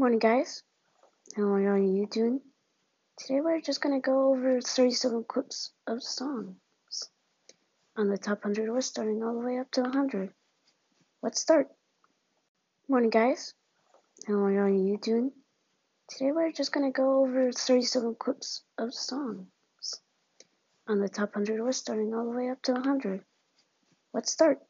Morning, guys. How are you doing? Today we're just gonna go over 37 clips of songs on the top 100 We're starting all the way up to 100. Let's start. Morning, guys. How are you doing? Today we're just gonna go over 37 clips of songs on the top 100 We're starting all the way up to 100. Let's start.